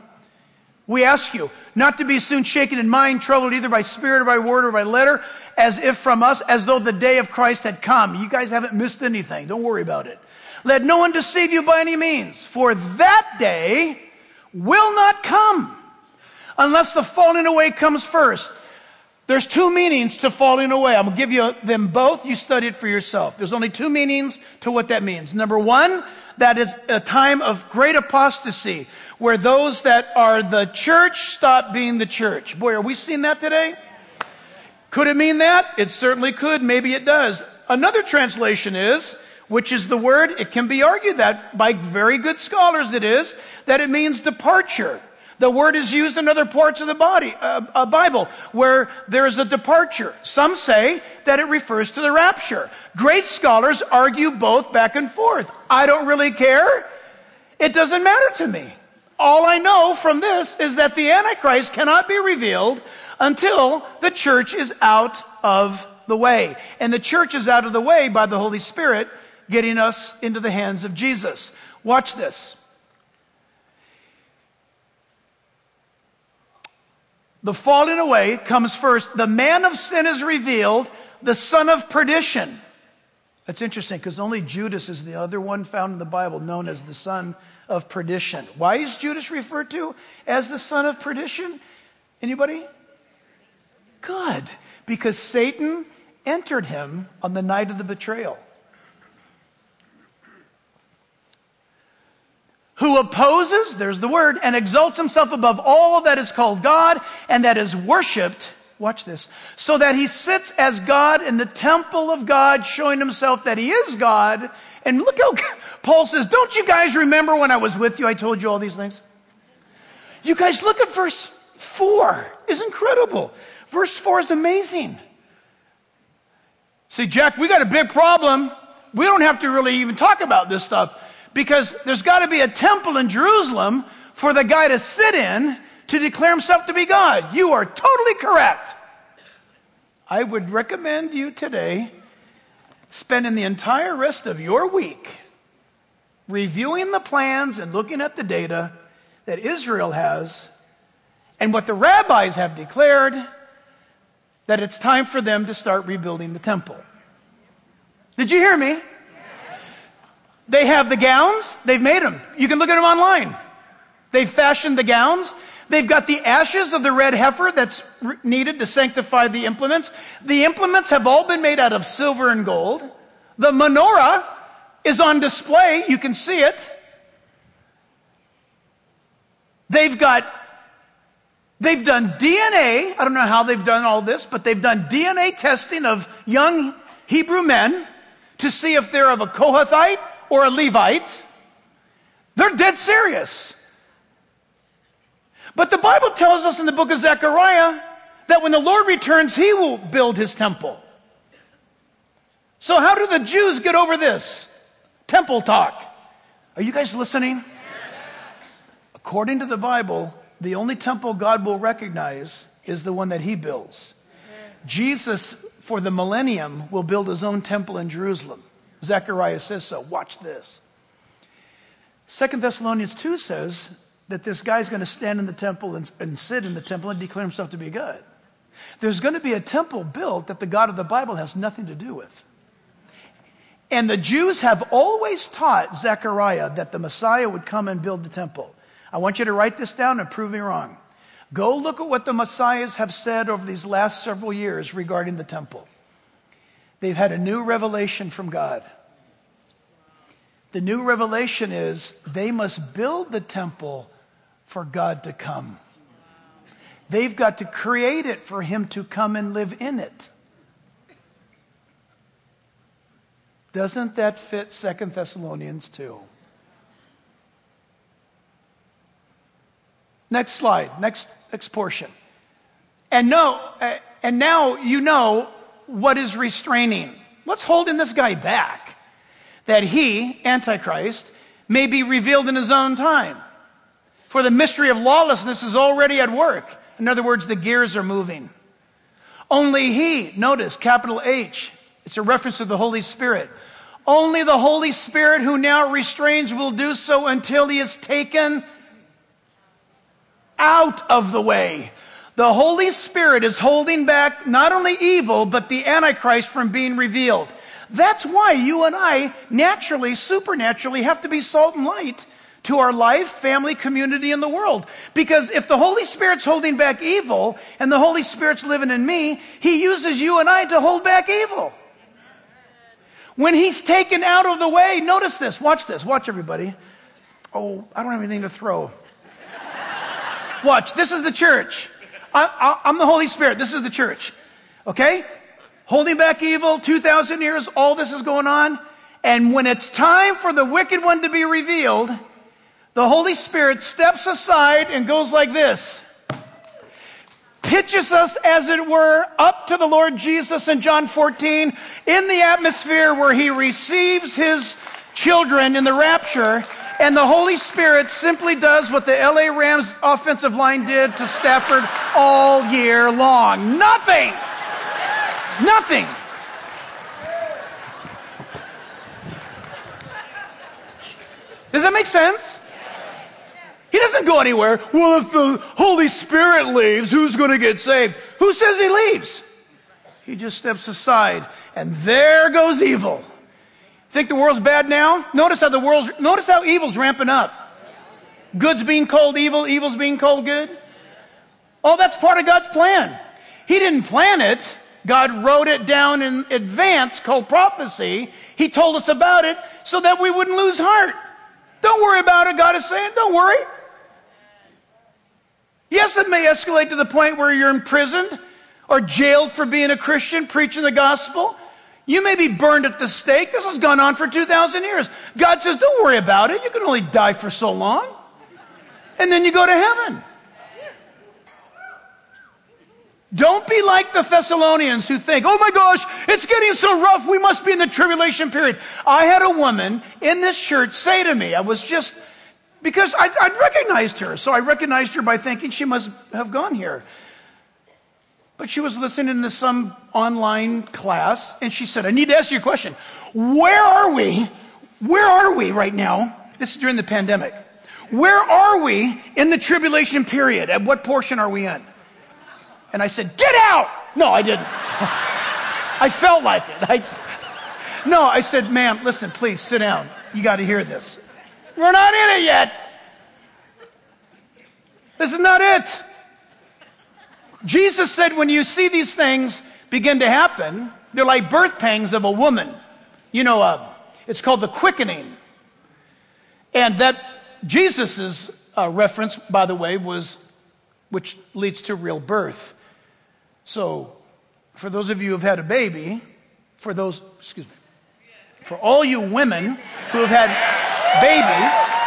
We ask you, not to be soon shaken in mind, troubled either by spirit or by word or by letter, as if from us, as though the day of Christ had come. You guys haven't missed anything. Don't worry about it. Let no one deceive you by any means, for that day will not come unless the falling away comes first. There's two meanings to falling away. I'm going to give you them both. You study it for yourself. There's only two meanings to what that means. Number one, that is a time of great apostasy, where those that are the church stop being the church. Boy, are we seeing that today? Could it mean that? It certainly could. Maybe it does. Another translation is, which is the word, it can be argued that by very good scholars it is, that it means departure. The word is used in other parts of the body, uh, uh, Bible where there is a departure. Some say that it refers to the rapture. Great scholars argue both back and forth. I don't really care. It doesn't matter to me. All I know from this is that the Antichrist cannot be revealed until the church is out of the way. And the church is out of the way by the Holy Spirit getting us into the hands of Jesus. Watch this. The falling away comes first. The man of sin is revealed, the son of perdition. That's interesting because only Judas is the other one found in the Bible known as the son of perdition. Why is Judas referred to as the son of perdition? Anybody? Good. Because Satan entered him on the night of the betrayal. Who opposes, there's the word, and exalts himself above all that is called God and that is worshiped. Watch this. So that he sits as God in the temple of God, showing himself that he is God. And look how Paul says, Don't you guys remember when I was with you? I told you all these things. You guys look at verse 4. It's incredible. Verse 4 is amazing. See, Jack, we got a big problem. We don't have to really even talk about this stuff because there's got to be a temple in Jerusalem for the guy to sit in to declare himself to be God. You are totally correct. I would recommend you today spending the entire rest of your week reviewing the plans and looking at the data that Israel has and what the rabbis have declared that it's time for them to start rebuilding the temple. Did you hear me? They have the gowns, they've made them. You can look at them online. They've fashioned the gowns. They've got the ashes of the red heifer that's needed to sanctify the implements. The implements have all been made out of silver and gold. The menorah is on display. You can see it. They've got, they've done DNA. I don't know how they've done all this, but they've done DNA testing of young Hebrew men to see if they're of a Kohathite or a Levite. They're dead serious. But the Bible tells us in the book of Zechariah that when the Lord returns, he will build his temple. So, how do the Jews get over this? Temple talk. Are you guys listening? According to the Bible, the only temple God will recognize is the one that he builds. Jesus, for the millennium, will build his own temple in Jerusalem. Zechariah says so. Watch this. Second Thessalonians 2 says that this guy's going to stand in the temple and, and sit in the temple and declare himself to be God. There's going to be a temple built that the God of the Bible has nothing to do with. And the Jews have always taught Zechariah that the Messiah would come and build the temple. I want you to write this down and prove me wrong. Go look at what the Messiahs have said over these last several years regarding the temple. They've had a new revelation from God. The new revelation is they must build the temple for God to come. They've got to create it for Him to come and live in it. Doesn't that fit Second Thessalonians 2? Next slide, next, next portion. And no, and now you know what is restraining? What's holding this guy back? That he, Antichrist, may be revealed in his own time. For the mystery of lawlessness is already at work. In other words, the gears are moving. Only he, notice capital H, it's a reference to the Holy Spirit. Only the Holy Spirit who now restrains will do so until he is taken out of the way. The Holy Spirit is holding back not only evil, but the Antichrist from being revealed. That's why you and I naturally, supernaturally have to be salt and light to our life, family, community, and the world. Because if the Holy Spirit's holding back evil and the Holy Spirit's living in me, He uses you and I to hold back evil. When He's taken out of the way, notice this, watch this, watch everybody. Oh, I don't have anything to throw. Watch, this is the church. I, am the Holy Spirit. This is the church. Okay? Holding back evil, 2,000 years, all this is going on. And when it's time for the wicked one to be revealed, the Holy Spirit steps aside and goes like this pitches us, as it were, up to the Lord Jesus in John 14 in the atmosphere where he receives his children in the rapture and the Holy Spirit simply does what the LA Rams offensive line did to Stafford all year long. Nothing. Nothing. Does that make sense? He doesn't go anywhere. Well, if the Holy Spirit leaves, who's going to get saved? Who says he leaves? He just steps aside, and there goes evil. Think the world's bad now? Notice how the world's, notice how evil's ramping up. Good's being called evil, evil's being called good. Oh, that's part of God's plan. He didn't plan it. God wrote it down in advance called prophecy. He told us about it so that we wouldn't lose heart. Don't worry about it, God is saying. Don't worry. Yes, it may escalate to the point where you're imprisoned or jailed for being a Christian, preaching the gospel. You may be burned at the stake. This has gone on for 2,000 years. God says, don't worry about it. You can only die for so long. And then you go to heaven. Don't be like the Thessalonians who think, oh my gosh, it's getting so rough. We must be in the tribulation period. I had a woman in this church say to me, I was just, because I, I recognized her. So I recognized her by thinking she must have gone here. But she was listening to some online class and she said, I need to ask you a question. Where are we? Where are we right now? This is during the pandemic. Where are we in the tribulation period? At what portion are we in? And I said, Get out! No, I didn't. I felt like it. I, no, I said, Ma'am, listen, please sit down. You got to hear this. We're not in it yet. This is not it. Jesus said, when you see these things begin to happen, they're like birth pangs of a woman. You know, uh, it's called the quickening. And that Jesus's uh, reference, by the way, was which leads to real birth. So, for those of you who've had a baby, for those, excuse me, for all you women who have had babies,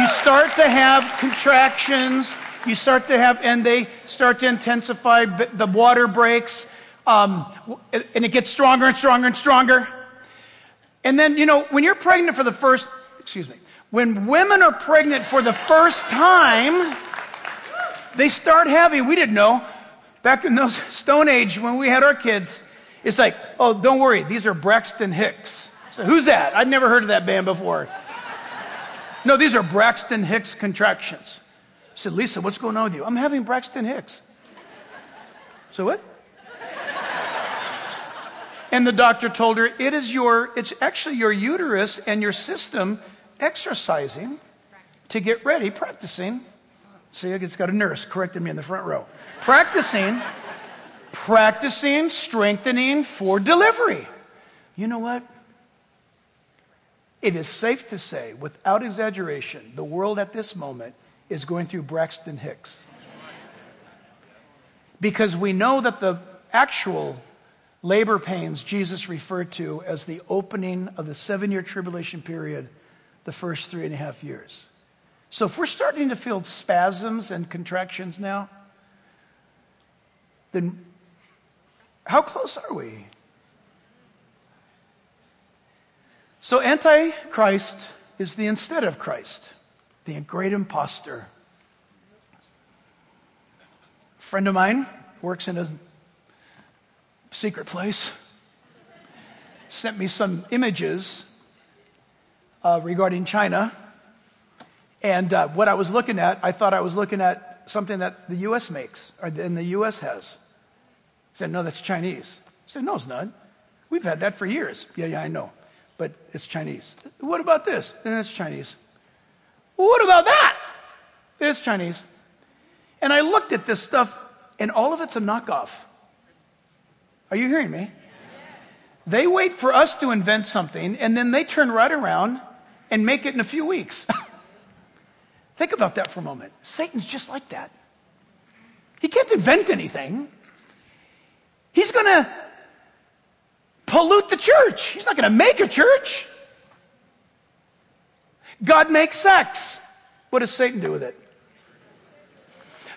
you start to have contractions you start to have, and they start to intensify, the water breaks, um, and it gets stronger and stronger and stronger. And then, you know, when you're pregnant for the first, excuse me, when women are pregnant for the first time, they start having, we didn't know, back in those Stone Age when we had our kids, it's like, oh, don't worry, these are Braxton Hicks. So who's that? I'd never heard of that band before. No, these are Braxton Hicks contractions. Said, Lisa, what's going on with you? I'm having Braxton Hicks. So what? and the doctor told her, it is your, it's actually your uterus and your system exercising to get ready, practicing. See, it's got a nurse correcting me in the front row. Practicing, practicing, strengthening for delivery. You know what? It is safe to say, without exaggeration, the world at this moment is going through Braxton Hicks. Because we know that the actual labor pains Jesus referred to as the opening of the seven year tribulation period, the first three and a half years. So if we're starting to feel spasms and contractions now, then how close are we? So, Antichrist is the instead of Christ the great impostor. A friend of mine works in a secret place, sent me some images uh, regarding China. And uh, what I was looking at, I thought I was looking at something that the U.S. makes, or and the U.S. has. I said, no, that's Chinese. I said, no, it's not. We've had that for years. Yeah, yeah, I know. But it's Chinese. What about this? And it's Chinese. What about that? It's Chinese. And I looked at this stuff, and all of it's a knockoff. Are you hearing me? They wait for us to invent something, and then they turn right around and make it in a few weeks. Think about that for a moment. Satan's just like that. He can't invent anything. He's going to pollute the church. He's not going to make a church. God makes sex. What does Satan do with it?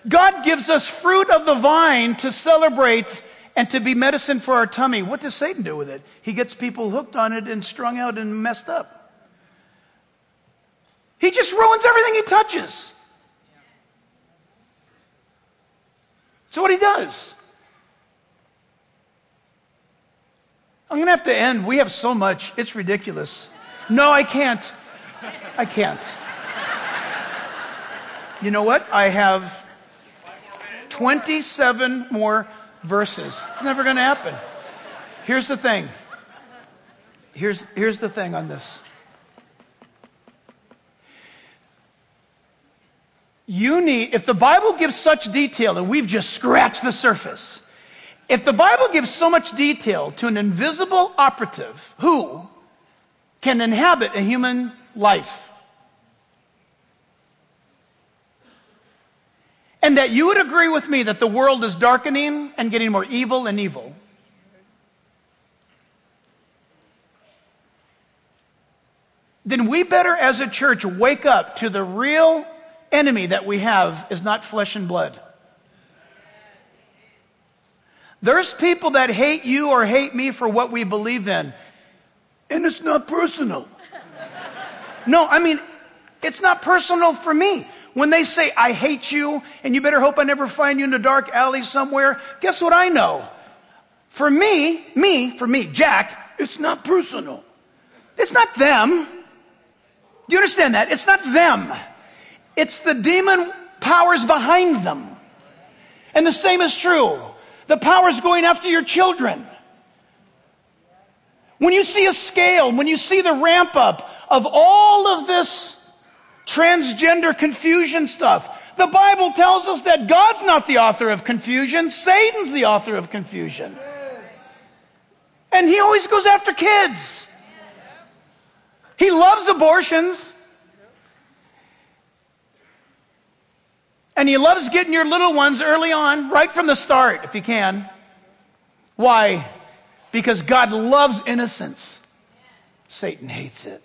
God gives us fruit of the vine to celebrate and to be medicine for our tummy. What does Satan do with it? He gets people hooked on it and strung out and messed up. He just ruins everything he touches. So what he does. I'm going to have to end. We have so much. It's ridiculous. No, I can't. I can't. You know what? I have 27 more verses. It's never going to happen. Here's the thing. Here's, here's the thing on this. You need, if the Bible gives such detail, and we've just scratched the surface, if the Bible gives so much detail to an invisible operative who can inhabit a human life, and that you would agree with me that the world is darkening and getting more evil and evil. Then we better, as a church, wake up to the real enemy that we have is not flesh and blood. There's people that hate you or hate me for what we believe in, and it's not personal. No, I mean, it's not personal for me. When they say, I hate you, and you better hope I never find you in a dark alley somewhere, guess what I know? For me, me, for me, Jack, it's not personal. It's not them. Do you understand that? It's not them. It's the demon powers behind them. And the same is true. The powers going after your children. When you see a scale, when you see the ramp up of all of this transgender confusion stuff. The Bible tells us that God's not the author of confusion, Satan's the author of confusion. And he always goes after kids. He loves abortions. And he loves getting your little ones early on, right from the start, if he can. Why? Because God loves innocence. Satan hates it.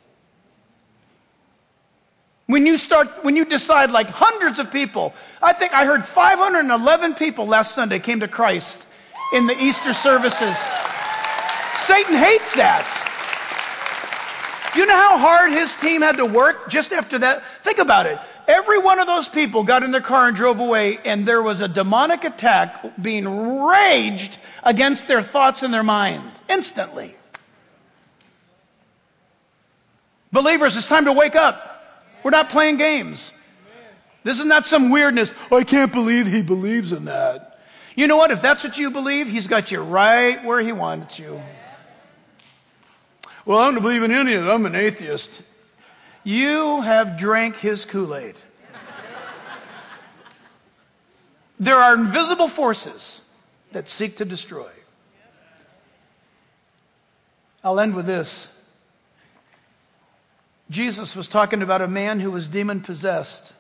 When you start, when you decide like hundreds of people, I think I heard 511 people last Sunday came to Christ in the Easter services. Satan hates that. You know how hard his team had to work just after that? Think about it. Every one of those people got in their car and drove away, and there was a demonic attack being raged against their thoughts and their mind instantly. Believers, it's time to wake up. We're not playing games. This is not some weirdness. Oh, I can't believe he believes in that. You know what? If that's what you believe, he's got you right where he wants you. Well, I don't believe in any of it. I'm an atheist. You have drank his Kool Aid. There are invisible forces that seek to destroy. I'll end with this. Jesus was talking about a man who was demon possessed.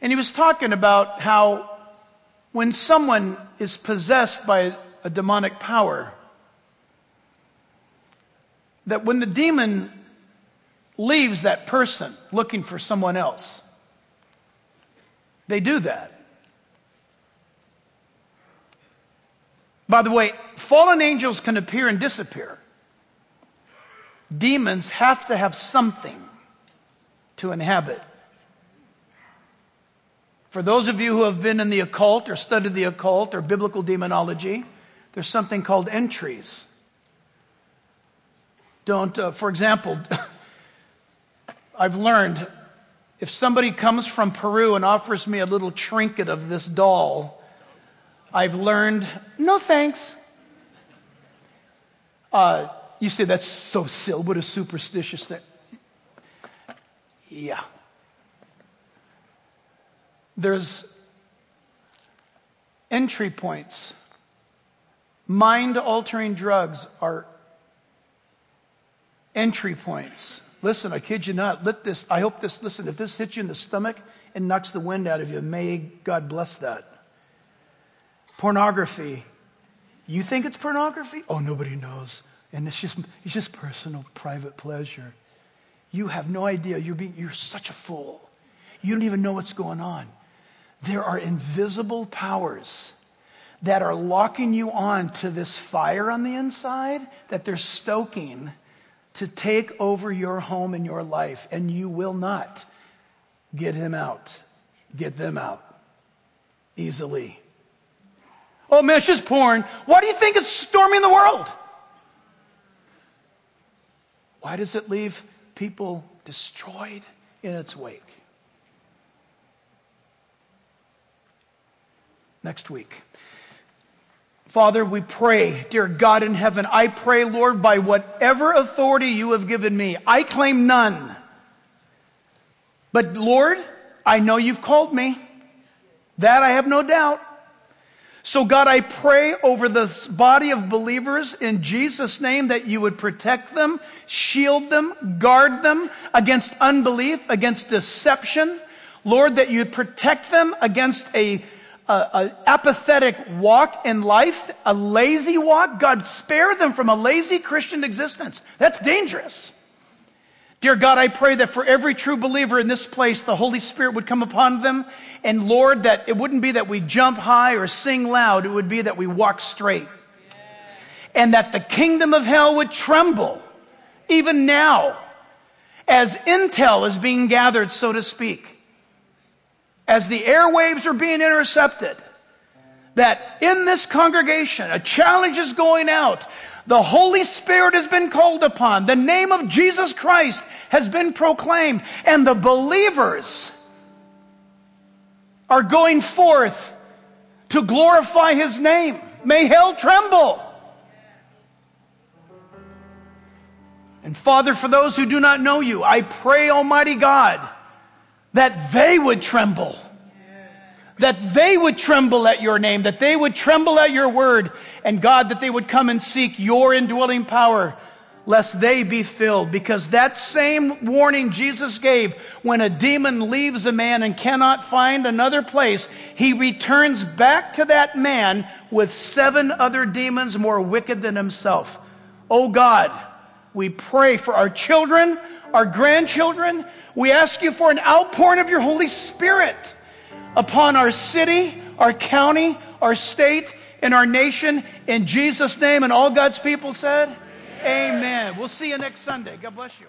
And he was talking about how when someone is possessed by a demonic power, that when the demon leaves that person looking for someone else, they do that. By the way, fallen angels can appear and disappear demons have to have something to inhabit. For those of you who have been in the occult or studied the occult or biblical demonology, there's something called entries. Don't, uh, for example, I've learned if somebody comes from Peru and offers me a little trinket of this doll, I've learned, no thanks. Uh, you say that's so silly. What a superstitious thing. Yeah. There's entry points. Mind altering drugs are entry points. Listen, I kid you not. Let this, I hope this, listen, if this hits you in the stomach and knocks the wind out of you, may God bless that. Pornography. You think it's pornography? Oh, nobody knows. And it's just, it's just personal, private pleasure. You have no idea. You're, being, you're such a fool. You don't even know what's going on. There are invisible powers that are locking you on to this fire on the inside that they're stoking to take over your home and your life, and you will not get him out, get them out easily. Oh man, it's just porn. Why do you think it's storming the world? Why does it leave people destroyed in its wake? Next week. Father, we pray, dear God in heaven, I pray, Lord, by whatever authority you have given me, I claim none. But Lord, I know you've called me. That I have no doubt. So, God, I pray over this body of believers in Jesus' name that you would protect them, shield them, guard them against unbelief, against deception. Lord, that you protect them against a a, apathetic walk in life, a lazy walk. God, spare them from a lazy Christian existence. That's dangerous. Dear God, I pray that for every true believer in this place, the Holy Spirit would come upon them. And Lord, that it wouldn't be that we jump high or sing loud, it would be that we walk straight. And that the kingdom of hell would tremble, even now, as intel is being gathered, so to speak as the airwaves are being intercepted, that in this congregation, a challenge is going out. The Holy Spirit has been called upon. The name of Jesus Christ has been proclaimed. And the believers are going forth to glorify His name. May hell tremble. And Father, for those who do not know you, I pray, Almighty God, that they would tremble. That they would tremble at your name, that they would tremble at your word, and God, that they would come and seek your indwelling power, lest they be filled. Because that same warning Jesus gave when a demon leaves a man and cannot find another place, he returns back to that man with seven other demons more wicked than himself. Oh God, we pray for our children, our grandchildren. We ask you for an outpouring of your Holy Spirit upon our city, our county, our state, and our nation. In Jesus' name, and all God's people said, Amen. Amen. We'll see you next Sunday. God bless you.